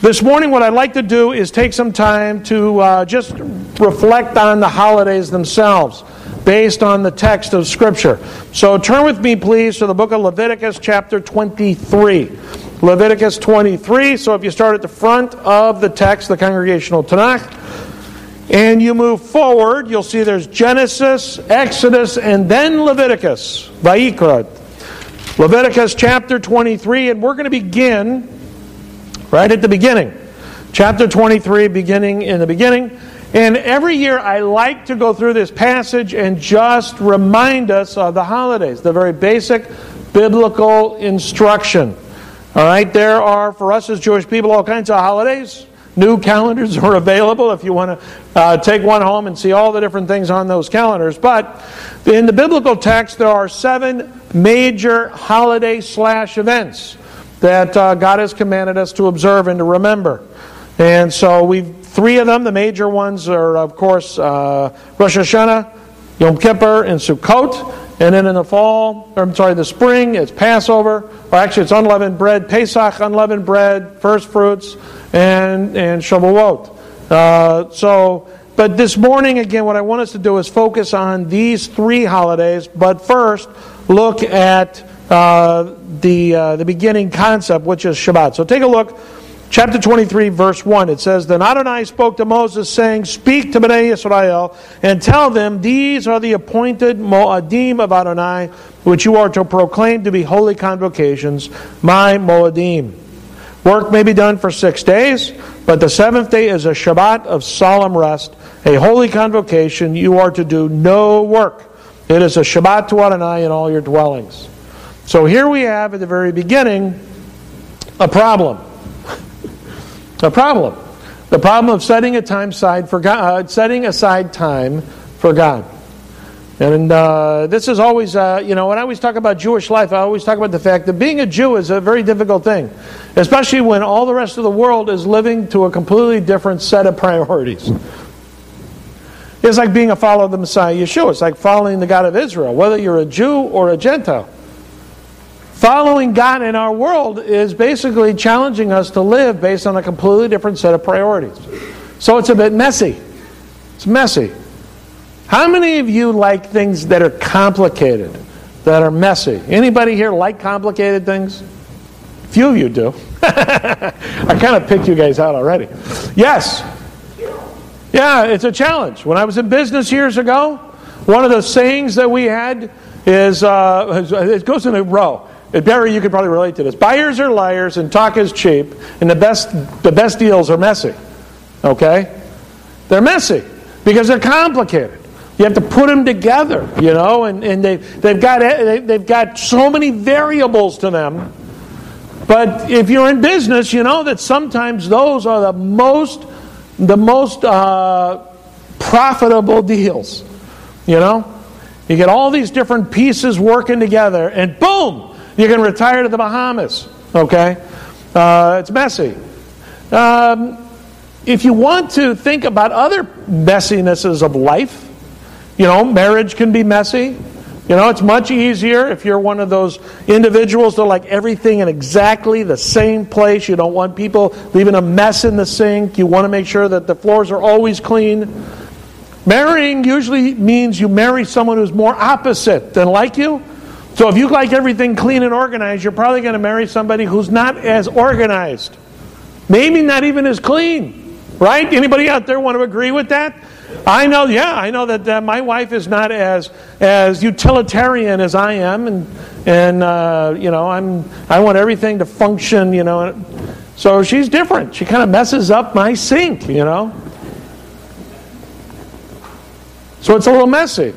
This morning, what I'd like to do is take some time to uh, just reflect on the holidays themselves based on the text of Scripture. So turn with me, please, to the book of Leviticus, chapter 23. Leviticus 23. So if you start at the front of the text, the congregational Tanakh, and you move forward, you'll see there's Genesis, Exodus, and then Leviticus, Vayikra. Leviticus chapter 23, and we're going to begin right at the beginning. Chapter 23, beginning in the beginning. And every year I like to go through this passage and just remind us of the holidays, the very basic biblical instruction. All right, there are, for us as Jewish people, all kinds of holidays. New calendars are available if you want to uh, take one home and see all the different things on those calendars. But in the biblical text, there are seven major holiday slash events that uh, God has commanded us to observe and to remember. And so we've three of them, the major ones are, of course, uh, Rosh Hashanah, Yom Kippur, and Sukkot. And then in the fall, or I'm sorry, the spring, it's Passover, or actually it's unleavened bread, Pesach, unleavened bread, first fruits, and, and Shavuot. Uh, so, but this morning, again, what I want us to do is focus on these three holidays, but first, look at uh, the, uh, the beginning concept, which is Shabbat. So take a look. Chapter 23, verse 1, it says, Then Adonai spoke to Moses, saying, Speak to Bnei Israel, and tell them, These are the appointed Moadim of Adonai, which you are to proclaim to be holy convocations, my Moadim. Work may be done for six days, but the seventh day is a Shabbat of solemn rest, a holy convocation. You are to do no work. It is a Shabbat to Adonai in all your dwellings. So here we have at the very beginning a problem. a problem. The problem of setting a time aside for God, uh, setting aside time for God. And uh, this is always, uh, you know, when I always talk about Jewish life, I always talk about the fact that being a Jew is a very difficult thing, especially when all the rest of the world is living to a completely different set of priorities. It's like being a follower of the Messiah Yeshua. It's like following the God of Israel, whether you're a Jew or a Gentile. Following God in our world is basically challenging us to live based on a completely different set of priorities. So it's a bit messy. It's messy. How many of you like things that are complicated, that are messy? Anybody here like complicated things? Few of you do. I kind of picked you guys out already. Yes. Yeah, it's a challenge. When I was in business years ago, one of the sayings that we had is uh, it goes in a row. Barry, you could probably relate to this. Buyers are liars and talk is cheap, and the best, the best deals are messy. Okay? They're messy because they're complicated. You have to put them together, you know, and, and they, they've, got, they've got so many variables to them. But if you're in business, you know that sometimes those are the most, the most uh, profitable deals. You know? You get all these different pieces working together, and boom, you can retire to the Bahamas, okay? Uh, it's messy. Um, if you want to think about other messinesses of life, you know, marriage can be messy. You know, it's much easier if you're one of those individuals that like everything in exactly the same place. You don't want people leaving a mess in the sink. You want to make sure that the floors are always clean. Marrying usually means you marry someone who's more opposite than like you. So if you like everything clean and organized, you're probably going to marry somebody who's not as organized. Maybe not even as clean. Right? Anybody out there want to agree with that? I know, yeah, I know that uh, my wife is not as as utilitarian as I am, and and uh, you know, I'm I want everything to function, you know. So she's different. She kind of messes up my sink, you know. So it's a little messy.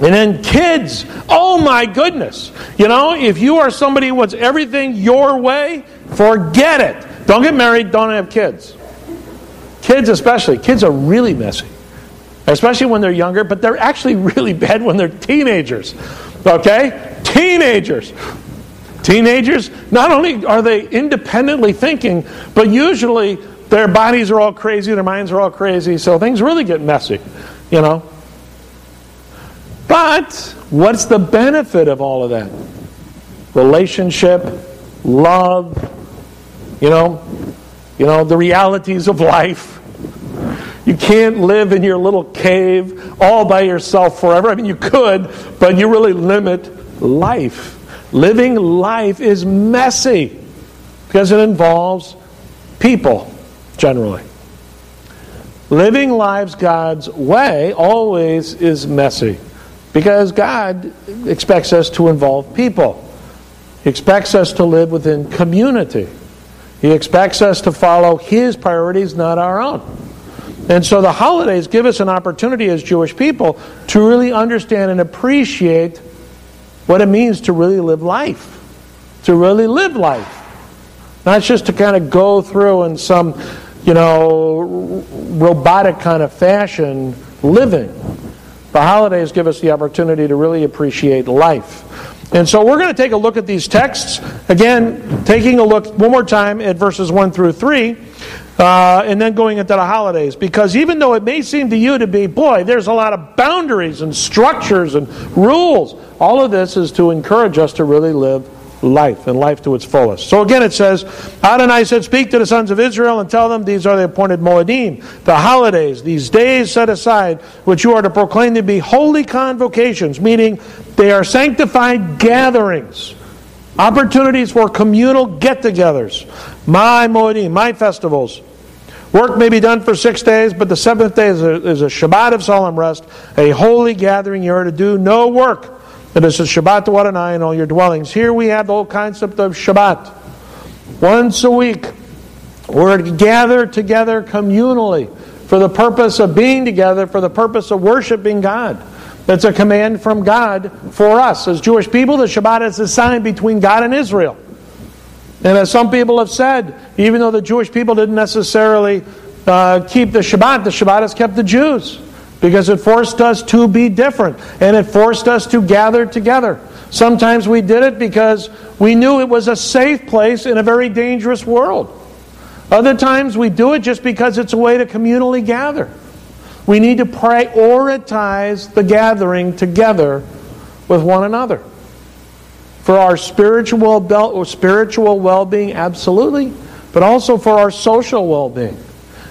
And then kids, oh my goodness. You know, if you are somebody who wants everything your way, forget it. Don't get married, don't have kids. Kids, especially. Kids are really messy, especially when they're younger, but they're actually really bad when they're teenagers. Okay? Teenagers. Teenagers, not only are they independently thinking, but usually their bodies are all crazy, their minds are all crazy, so things really get messy, you know. But what's the benefit of all of that? Relationship, love, you know, you know, the realities of life. You can't live in your little cave all by yourself forever. I mean, you could, but you really limit life. Living life is messy because it involves people, generally. Living lives God's way always is messy because God expects us to involve people. He expects us to live within community. He expects us to follow His priorities, not our own. And so the holidays give us an opportunity as Jewish people to really understand and appreciate what it means to really live life. To really live life. Not just to kind of go through in some, you know, robotic kind of fashion living. The holidays give us the opportunity to really appreciate life. And so we're going to take a look at these texts. Again, taking a look one more time at verses 1 through 3 uh, and then going into the holidays. Because even though it may seem to you to be, boy, there's a lot of boundaries and structures and rules, all of this is to encourage us to really live life and life to its fullest. So again, it says, Adonai said, Speak to the sons of Israel and tell them these are the appointed Moedim, the holidays, these days set aside, which you are to proclaim to be holy convocations, meaning they are sanctified gatherings opportunities for communal get togethers. My Moedim, my festivals. Work may be done for six days, but the seventh day is a, is a Shabbat of solemn rest, a holy gathering. You are to do no work. It is a Shabbat to Adonai in all your dwellings. Here we have the whole concept of Shabbat. Once a week, we're gathered together communally for the purpose of being together, for the purpose of worshiping God. That's a command from God for us. As Jewish people, the Shabbat is a sign between God and Israel. And as some people have said, even though the Jewish people didn't necessarily uh, keep the Shabbat, the Shabbat has kept the Jews because it forced us to be different and it forced us to gather together. Sometimes we did it because we knew it was a safe place in a very dangerous world. Other times we do it just because it's a way to communally gather. We need to prioritize the gathering together with one another. For our spiritual, spiritual well being, absolutely, but also for our social well being.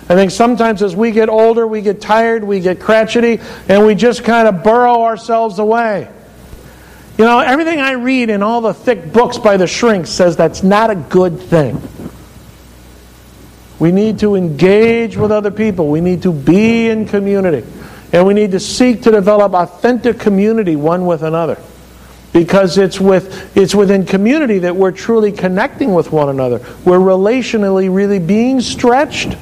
I think sometimes as we get older, we get tired, we get crotchety, and we just kind of burrow ourselves away. You know, everything I read in all the thick books by the shrinks says that's not a good thing. We need to engage with other people. We need to be in community. And we need to seek to develop authentic community one with another. Because it's, with, it's within community that we're truly connecting with one another. We're relationally really being stretched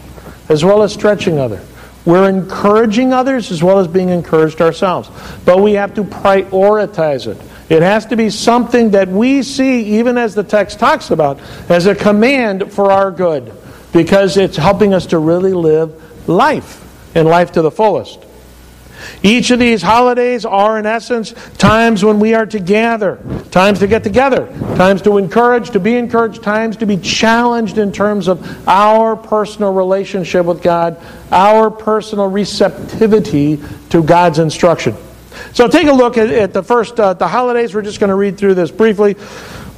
as well as stretching others. We're encouraging others as well as being encouraged ourselves. But we have to prioritize it. It has to be something that we see, even as the text talks about, as a command for our good because it's helping us to really live life and life to the fullest. Each of these holidays are, in essence, times when we are to gather, times to get together, times to encourage, to be encouraged, times to be challenged in terms of our personal relationship with God, our personal receptivity to God's instruction. So take a look at, at the first, uh, the holidays. We're just going to read through this briefly.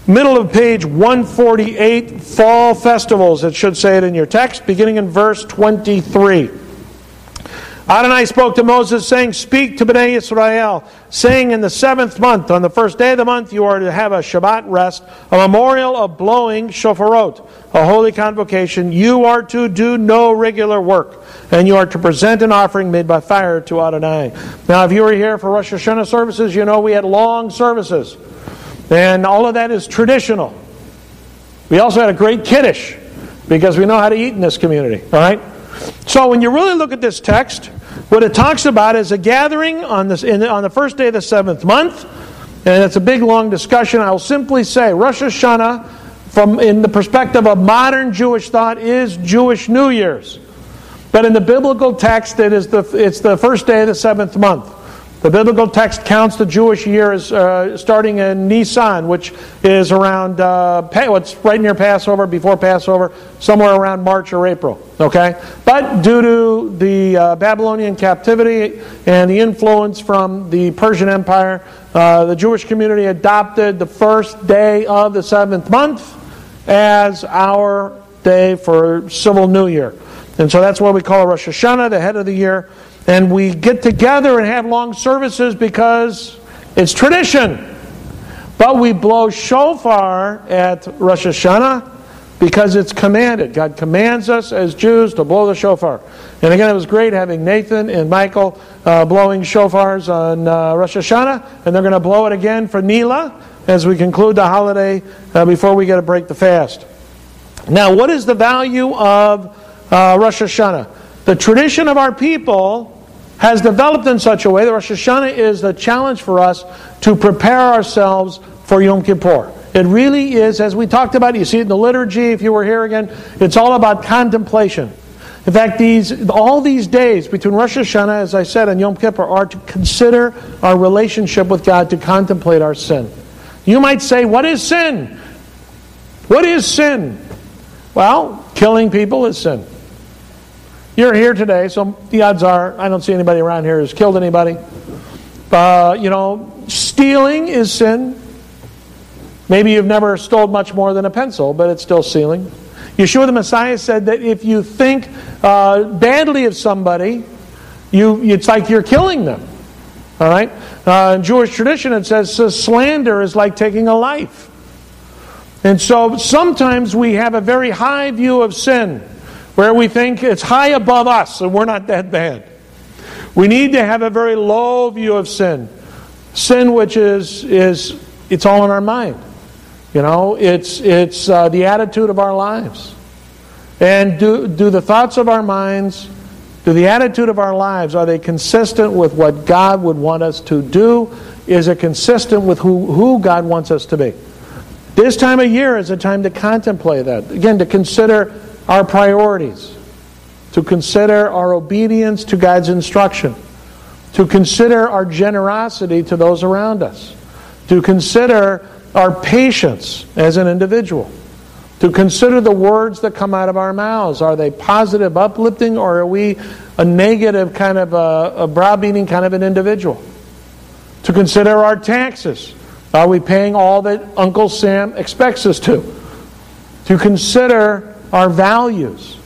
Middle of page 148, fall festivals. It should say it in your text, beginning in verse 23. Adonai spoke to Moses, saying, Speak to Bnei Israel, saying, In the seventh month, on the first day of the month, you are to have a Shabbat rest, a memorial of blowing shofarot, a holy convocation. You are to do no regular work, and you are to present an offering made by fire to Adonai. Now, if you were here for Rosh Hashanah services, you know we had long services. And all of that is traditional. We also had a great kiddush because we know how to eat in this community. All right? So when you really look at this text, what it talks about is a gathering on, this, the, on the first day of the seventh month. And it's a big, long discussion. I'll simply say Rosh Hashanah, from in the perspective of modern Jewish thought, is Jewish New Year's. But in the biblical text, it is the, it's the first day of the seventh month. The biblical text counts the Jewish year as uh, starting in Nisan, which is around uh, what's right near Passover, before Passover, somewhere around March or April. Okay, but due to the uh, Babylonian captivity and the influence from the Persian Empire, uh, the Jewish community adopted the first day of the seventh month as our day for civil new year. And so that's why we call Rosh Hashanah, the head of the year. And we get together and have long services because it's tradition. But we blow shofar at Rosh Hashanah because it's commanded. God commands us as Jews to blow the shofar. And again, it was great having Nathan and Michael uh, blowing shofars on uh, Rosh Hashanah, and they're going to blow it again for Nila as we conclude the holiday uh, before we get to break the fast. Now, what is the value of uh, Rosh Hashanah? The tradition of our people has developed in such a way that Rosh Hashanah is the challenge for us to prepare ourselves for Yom Kippur. It really is, as we talked about, you see it in the liturgy if you were here again, it's all about contemplation. In fact, these, all these days between Rosh Hashanah, as I said, and Yom Kippur are to consider our relationship with God, to contemplate our sin. You might say, What is sin? What is sin? Well, killing people is sin. You're here today, so the odds are I don't see anybody around here who's killed anybody. Uh, you know, stealing is sin. Maybe you've never stole much more than a pencil, but it's still stealing. Yeshua the Messiah said that if you think uh, badly of somebody, you, it's like you're killing them. All right? Uh, in Jewish tradition, it says slander is like taking a life. And so sometimes we have a very high view of sin where we think it's high above us and we're not that bad. We need to have a very low view of sin. Sin, which is, is it's all in our mind. You know, it's, it's uh, the attitude of our lives. And do, do the thoughts of our minds, do the attitude of our lives, are they consistent with what God would want us to do? Is it consistent with who, who God wants us to be? This time of year is a time to contemplate that. Again, to consider our priorities, to consider our obedience to God's instruction, to consider our generosity to those around us, to consider our patience as an individual, to consider the words that come out of our mouths. Are they positive, uplifting, or are we a negative kind of a, a browbeating kind of an individual? To consider our taxes. Are we paying all that Uncle Sam expects us to? To consider our values.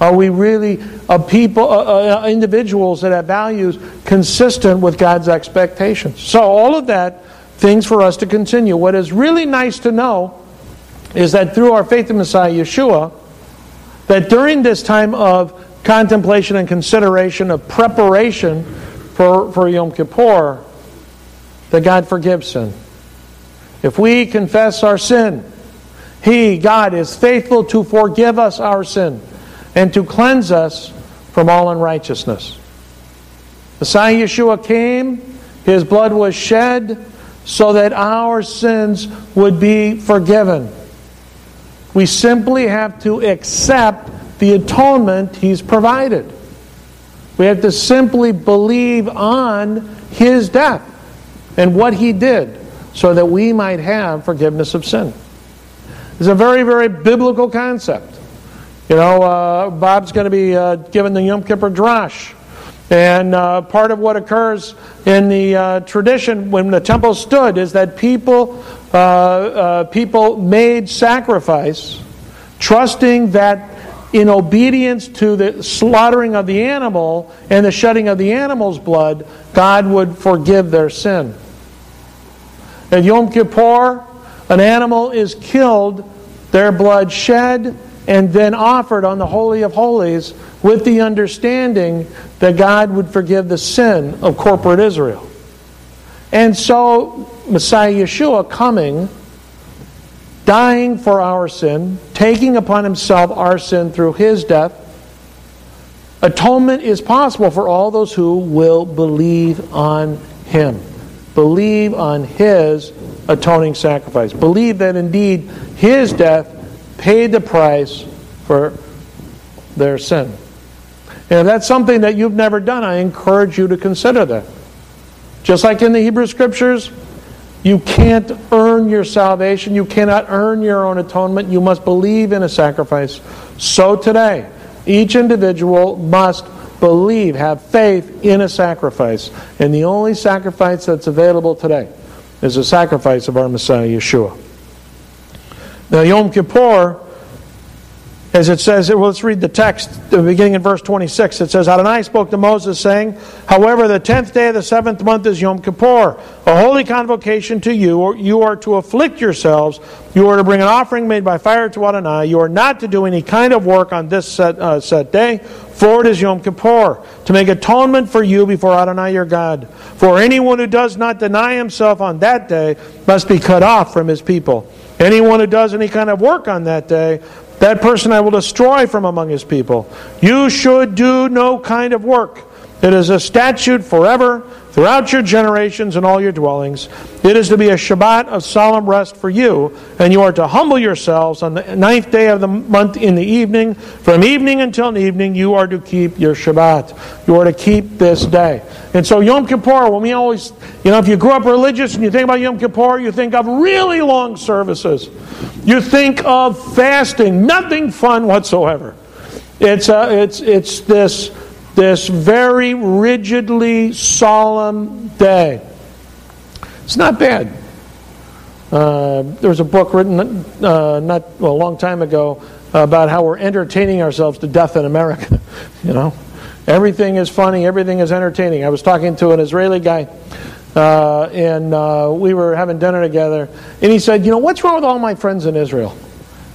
Are we really a people, uh, uh, individuals that have values consistent with God's expectations? So all of that things for us to continue. What is really nice to know is that through our faith in Messiah Yeshua, that during this time of contemplation and consideration of preparation for, for Yom Kippur, that God forgives sin. If we confess our sin, He, God, is faithful to forgive us our sin and to cleanse us from all unrighteousness. Messiah Yeshua came, His blood was shed, so that our sins would be forgiven. We simply have to accept the atonement He's provided. We have to simply believe on His death and what He did so that we might have forgiveness of sin. It's a very, very biblical concept. You know, uh, Bob's going to be uh, given the Yom Kippur Drash and uh, part of what occurs in the uh, tradition when the temple stood is that people, uh, uh, people made sacrifice, trusting that in obedience to the slaughtering of the animal and the shedding of the animal's blood, God would forgive their sin. At Yom Kippur, an animal is killed, their blood shed, and then offered on the Holy of Holies with the understanding that God would forgive the sin of corporate Israel. And so, Messiah Yeshua coming, dying for our sin, taking upon himself our sin through his death, atonement is possible for all those who will believe on him. Believe on his atoning sacrifice. Believe that indeed his death paid the price for their sin. And if that's something that you've never done, I encourage you to consider that. Just like in the Hebrew Scriptures, you can't earn your salvation. You cannot earn your own atonement. You must believe in a sacrifice. So today, each individual must believe, have faith in a sacrifice. And the only sacrifice that's available today is the sacrifice of our Messiah, Yeshua. Now, Yom Kippur as it says, well, let's read the text, beginning in verse 26. It says, Adonai spoke to Moses, saying, However, the tenth day of the seventh month is Yom Kippur, a holy convocation to you. You are to afflict yourselves. You are to bring an offering made by fire to Adonai. You are not to do any kind of work on this set, uh, set day, for it is Yom Kippur, to make atonement for you before Adonai your God. For anyone who does not deny himself on that day must be cut off from his people. Anyone who does any kind of work on that day that person I will destroy from among his people. You should do no kind of work. It is a statute forever throughout your generations and all your dwellings. It is to be a Shabbat of solemn rest for you, and you are to humble yourselves on the ninth day of the month in the evening. From evening until evening, you are to keep your Shabbat. You are to keep this day. And so Yom Kippur, when we always, you know, if you grew up religious and you think about Yom Kippur, you think of really long services. You think of fasting, nothing fun whatsoever. It's, a, it's, it's this, this very rigidly solemn day. It's not bad. Uh, there was a book written uh, not well, a long time ago about how we're entertaining ourselves to death in America. you know, everything is funny, everything is entertaining. I was talking to an Israeli guy uh, and uh, we were having dinner together, and he said, You know, what's wrong with all my friends in Israel?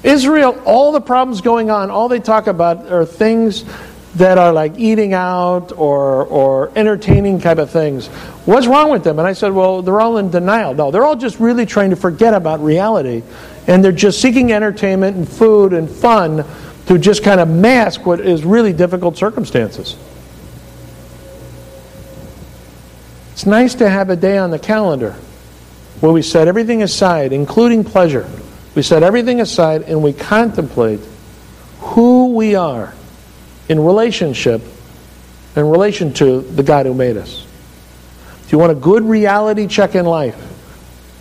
Israel, all the problems going on, all they talk about are things that are like eating out or, or entertaining type of things. What's wrong with them? And I said, Well, they're all in denial. No, they're all just really trying to forget about reality, and they're just seeking entertainment and food and fun to just kind of mask what is really difficult circumstances. It's nice to have a day on the calendar where we set everything aside, including pleasure. We set everything aside and we contemplate who we are in relationship in relation to the God who made us. If you want a good reality check in life,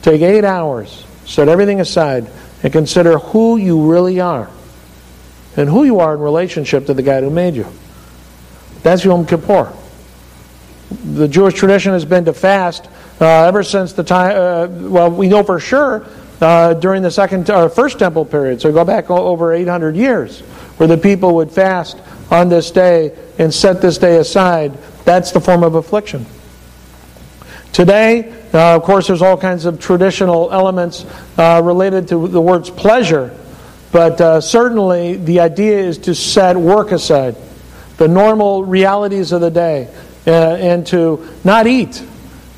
take eight hours, set everything aside, and consider who you really are and who you are in relationship to the God who made you. That's Yom Kippur the Jewish tradition has been to fast uh, ever since the time. Uh, well, we know for sure uh, during the second or first temple period. So go back over 800 years, where the people would fast on this day and set this day aside. That's the form of affliction. Today, uh, of course, there's all kinds of traditional elements uh, related to the words pleasure, but uh, certainly the idea is to set work aside, the normal realities of the day, uh, and to not eat,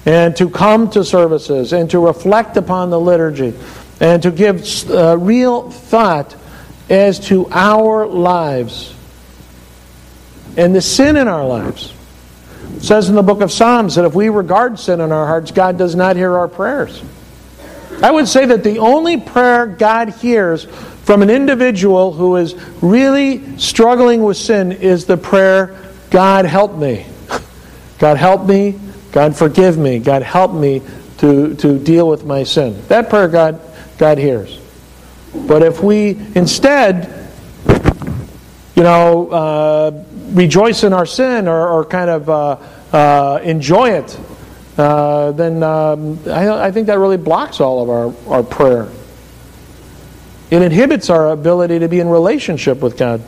and to come to services, and to reflect upon the liturgy, and to give uh, real thought as to our lives and the sin in our lives. It says in the book of Psalms that if we regard sin in our hearts, God does not hear our prayers. I would say that the only prayer God hears from an individual who is really struggling with sin is the prayer, God help me. God help me. God forgive me. God help me to, to deal with my sin. That prayer God, God hears. But if we instead, you know, uh, rejoice in our sin or, or kind of uh, uh, enjoy it, uh, then um, I, I think that really blocks all of our, our prayer. It inhibits our ability to be in relationship with God.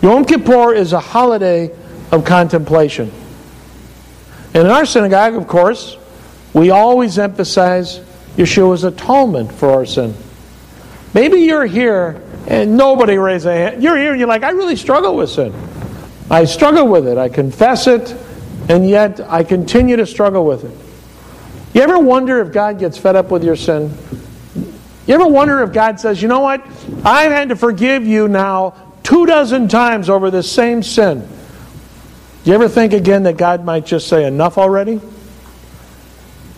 Yom Kippur is a holiday of contemplation. And in our synagogue, of course, we always emphasize Yeshua's atonement for our sin. Maybe you're here and nobody raised a hand. You're here and you're like, I really struggle with sin. I struggle with it. I confess it, and yet I continue to struggle with it. You ever wonder if God gets fed up with your sin? You ever wonder if God says, you know what? I've had to forgive you now two dozen times over this same sin. Do you ever think again that God might just say, enough already?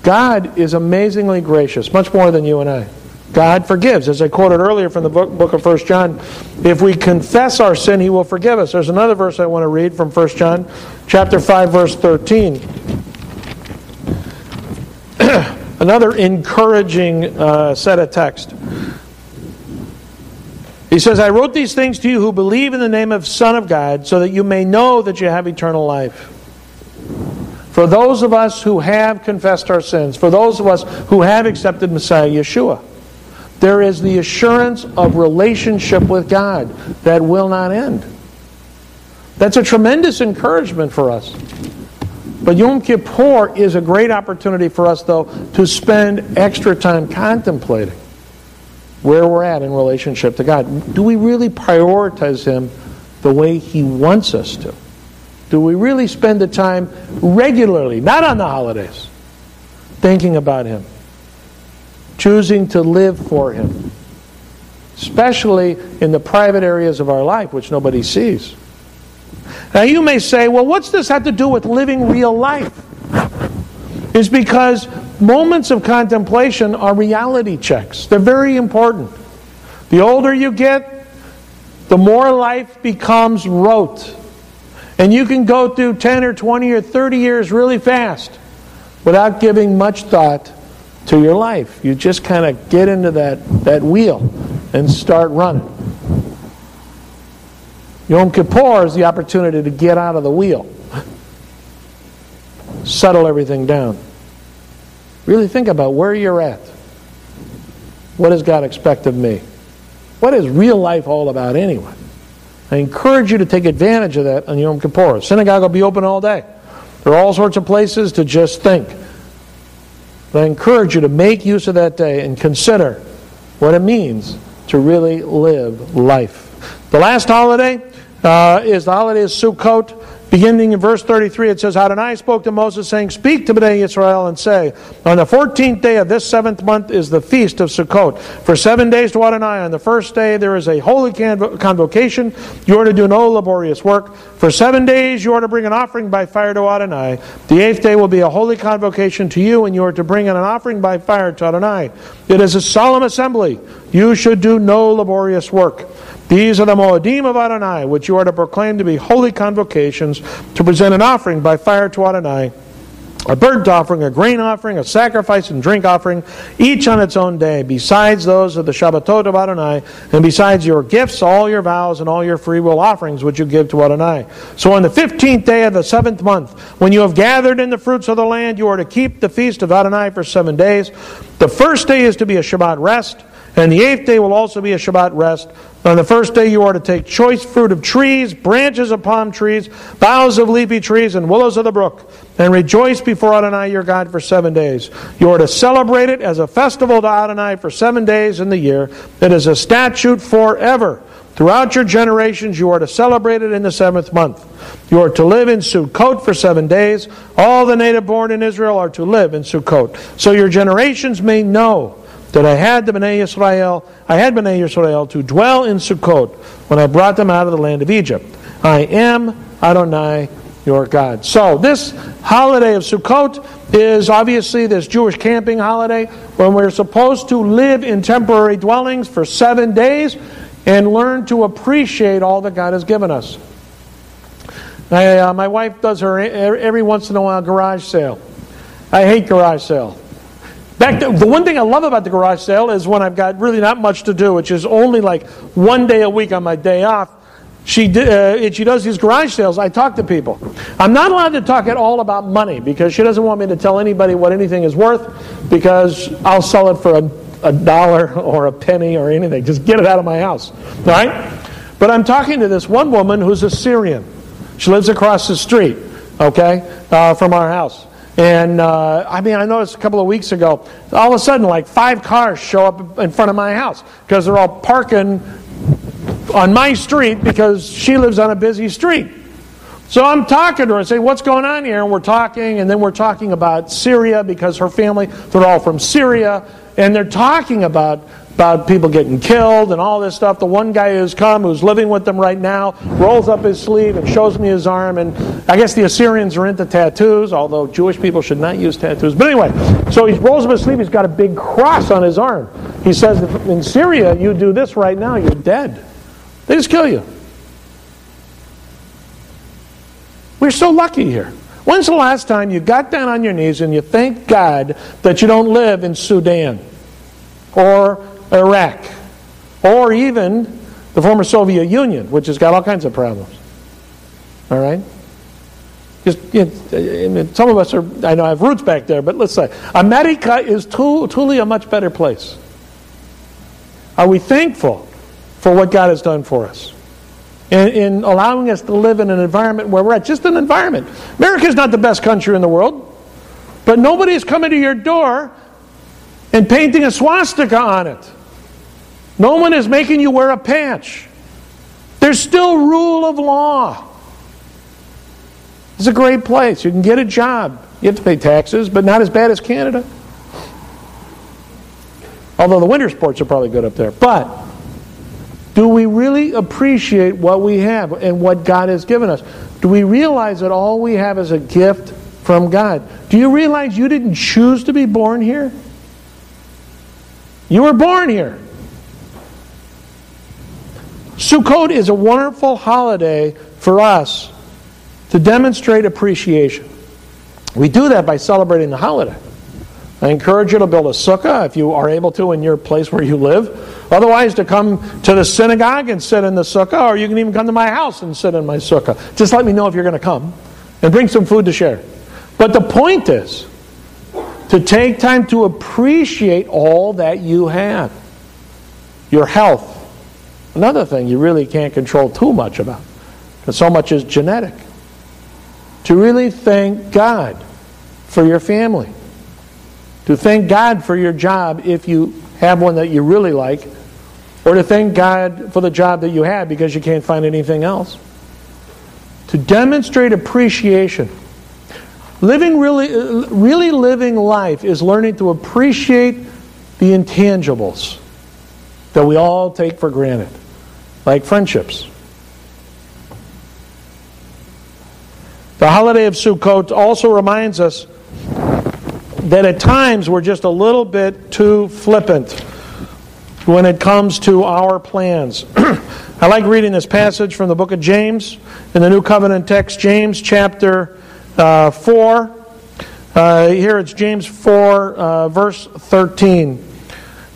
God is amazingly gracious, much more than you and I. God forgives. As I quoted earlier from the book, book of 1 John, if we confess our sin, he will forgive us. There's another verse I want to read from 1 John, chapter 5, verse 13. another encouraging uh, set of text. He says, I wrote these things to you who believe in the name of Son of God, so that you may know that you have eternal life. For those of us who have confessed our sins, for those of us who have accepted Messiah Yeshua, there is the assurance of relationship with God that will not end. That's a tremendous encouragement for us. But Yom Kippur is a great opportunity for us, though, to spend extra time contemplating where we're at in relationship to God. Do we really prioritize Him the way He wants us to? Do we really spend the time regularly, not on the holidays, thinking about Him? Choosing to live for Him, especially in the private areas of our life which nobody sees. Now you may say, well, what's this have to do with living real life? Is because moments of contemplation are reality checks. They're very important. The older you get, the more life becomes rote. And you can go through 10 or 20 or 30 years really fast without giving much thought to your life. You just kind of get into that, that wheel and start running. Yom Kippur is the opportunity to get out of the wheel, settle everything down. Really think about where you're at. What does God expect of me? What is real life all about anyway? I encourage you to take advantage of that on Yom Kippur. Synagogue will be open all day. There are all sorts of places to just think. But I encourage you to make use of that day and consider what it means to really live life. The last holiday uh, is the holiday of Sukkot. Beginning in verse 33, it says, Adonai spoke to Moses, saying, Speak to Bnei Israel and say, On the 14th day of this seventh month is the feast of Sukkot. For seven days to Adonai. On the first day there is a holy convocation. You are to do no laborious work. For seven days you are to bring an offering by fire to Adonai. The eighth day will be a holy convocation to you, and you are to bring an offering by fire to Adonai. It is a solemn assembly. You should do no laborious work. These are the Moedim of Adonai, which you are to proclaim to be holy convocations, to present an offering by fire to Adonai, a burnt offering, a grain offering, a sacrifice and drink offering, each on its own day, besides those of the Shabbatot of Adonai, and besides your gifts, all your vows, and all your freewill offerings which you give to Adonai. So on the fifteenth day of the seventh month, when you have gathered in the fruits of the land, you are to keep the feast of Adonai for seven days. The first day is to be a Shabbat rest. And the eighth day will also be a Shabbat rest. On the first day, you are to take choice fruit of trees, branches of palm trees, boughs of leafy trees, and willows of the brook, and rejoice before Adonai your God for seven days. You are to celebrate it as a festival to Adonai for seven days in the year. It is a statute forever. Throughout your generations, you are to celebrate it in the seventh month. You are to live in Sukkot for seven days. All the native born in Israel are to live in Sukkot. So your generations may know that I had the Bnei Israel, I had Bnei Israel to dwell in Sukkot when I brought them out of the land of Egypt. I am Adonai your God. So this holiday of Sukkot is obviously this Jewish camping holiday when we're supposed to live in temporary dwellings for seven days and learn to appreciate all that God has given us. I, uh, my wife does her every once in a while garage sale. I hate garage sale. Back to, the one thing I love about the garage sale is when I've got really not much to do, which is only like one day a week on my day off. She, uh, she does these garage sales. I talk to people. I'm not allowed to talk at all about money because she doesn't want me to tell anybody what anything is worth because I'll sell it for a, a dollar or a penny or anything. Just get it out of my house. Right? But I'm talking to this one woman who's a Syrian. She lives across the street, okay, uh, from our house. And uh, I mean, I noticed a couple of weeks ago, all of a sudden, like five cars show up in front of my house because they're all parking on my street because she lives on a busy street. So I'm talking to her and say, What's going on here? And we're talking, and then we're talking about Syria because her family, they're all from Syria, and they're talking about about people getting killed and all this stuff. The one guy who's come, who's living with them right now, rolls up his sleeve and shows me his arm. And I guess the Assyrians are into tattoos, although Jewish people should not use tattoos. But anyway, so he rolls up his sleeve. He's got a big cross on his arm. He says, in Syria, you do this right now, you're dead. They just kill you. We're so lucky here. When's the last time you got down on your knees and you thank God that you don't live in Sudan or Iraq, or even the former Soviet Union, which has got all kinds of problems. All right? Just, you know, some of us are, I know I have roots back there, but let's say America is truly a much better place. Are we thankful for what God has done for us? In, in allowing us to live in an environment where we're at, just an environment. America is not the best country in the world, but nobody is coming to your door and painting a swastika on it. No one is making you wear a patch. There's still rule of law. It's a great place. You can get a job. You have to pay taxes, but not as bad as Canada. Although the winter sports are probably good up there. But do we really appreciate what we have and what God has given us? Do we realize that all we have is a gift from God? Do you realize you didn't choose to be born here? You were born here. Sukkot is a wonderful holiday for us to demonstrate appreciation. We do that by celebrating the holiday. I encourage you to build a sukkah if you are able to in your place where you live. Otherwise, to come to the synagogue and sit in the sukkah, or you can even come to my house and sit in my sukkah. Just let me know if you're going to come and bring some food to share. But the point is to take time to appreciate all that you have your health. Another thing you really can't control too much about, because so much is genetic. To really thank God for your family to thank God for your job if you have one that you really like, or to thank God for the job that you have because you can't find anything else. To demonstrate appreciation. Living really, really living life is learning to appreciate the intangibles that we all take for granted, like friendships. The holiday of Sukkot also reminds us that at times we're just a little bit too flippant when it comes to our plans. I like reading this passage from the book of James in the New Covenant text, James chapter uh, 4. Uh, here it's James 4, uh, verse 13.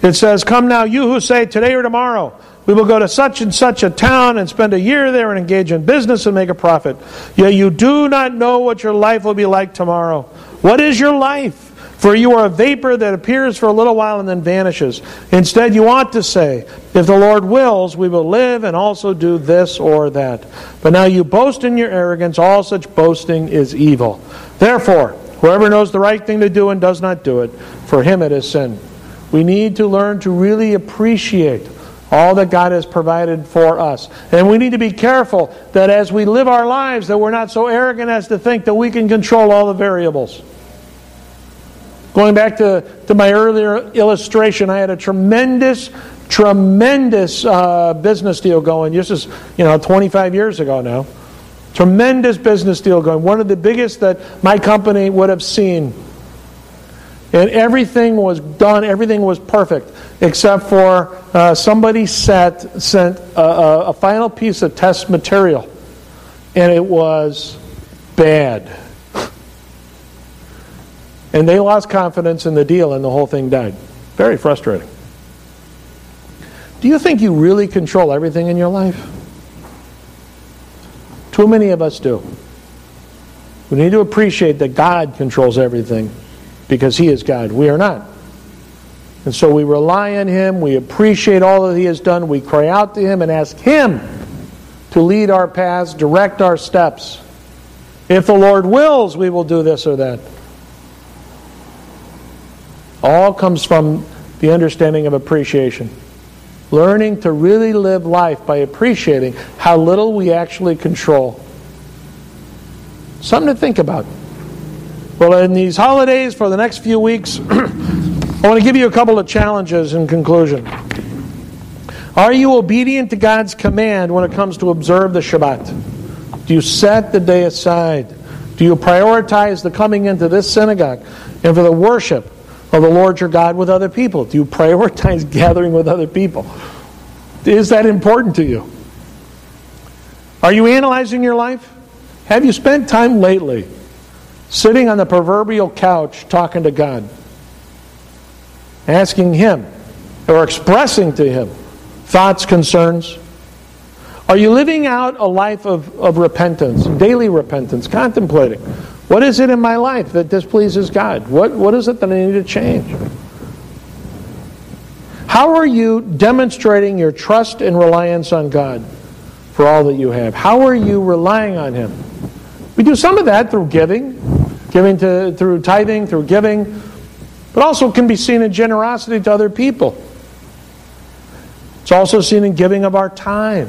It says, Come now, you who say, Today or tomorrow, we will go to such and such a town and spend a year there and engage in business and make a profit. Yet you do not know what your life will be like tomorrow. What is your life? For you are a vapor that appears for a little while and then vanishes. Instead, you ought to say, If the Lord wills, we will live and also do this or that. But now you boast in your arrogance. All such boasting is evil. Therefore, whoever knows the right thing to do and does not do it, for him it is sin. We need to learn to really appreciate all that God has provided for us. And we need to be careful that as we live our lives that we're not so arrogant as to think that we can control all the variables. Going back to, to my earlier illustration, I had a tremendous, tremendous uh, business deal going. This is, you know, 25 years ago now. Tremendous business deal going. One of the biggest that my company would have seen. And everything was done, everything was perfect, except for uh, somebody set, sent a, a final piece of test material, and it was bad. And they lost confidence in the deal and the whole thing died. Very frustrating. Do you think you really control everything in your life? Too many of us do. We need to appreciate that God controls everything because He is God. We are not. And so we rely on Him, we appreciate all that He has done, we cry out to Him and ask Him to lead our paths, direct our steps. If the Lord wills, we will do this or that. All comes from the understanding of appreciation. Learning to really live life by appreciating how little we actually control. Something to think about. Well, in these holidays for the next few weeks, I want to give you a couple of challenges in conclusion. Are you obedient to God's command when it comes to observe the Shabbat? Do you set the day aside? Do you prioritize the coming into this synagogue and for the worship of the Lord your God with other people? Do you prioritize gathering with other people? Is that important to you? Are you analyzing your life? Have you spent time lately sitting on the proverbial couch talking to God? Asking Him or expressing to Him thoughts, concerns? Are you living out a life of, of repentance, daily repentance, contemplating? What is it in my life that displeases God? What, what is it that I need to change? How are you demonstrating your trust and reliance on God for all that you have? How are you relying on Him? We do some of that through giving, giving to, through tithing, through giving, but also can be seen in generosity to other people. It's also seen in giving of our time,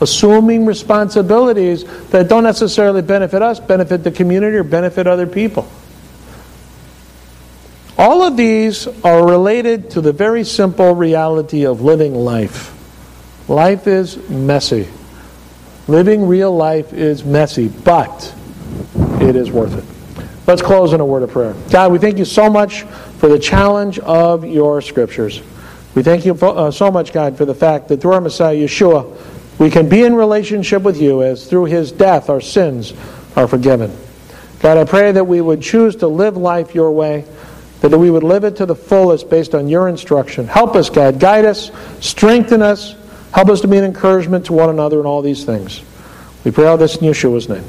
assuming responsibilities that don't necessarily benefit us, benefit the community, or benefit other people. All of these are related to the very simple reality of living life. Life is messy. Living real life is messy, but it is worth it. Let's close in a word of prayer. God, we thank you so much for the challenge of your scriptures. We thank you uh, so much, God, for the fact that through our Messiah, Yeshua, we can be in relationship with you as through his death our sins are forgiven. God, I pray that we would choose to live life your way, that we would live it to the fullest based on your instruction. Help us, God. Guide us, strengthen us, help us to be an encouragement to one another in all these things. We pray all this in Yeshua's name.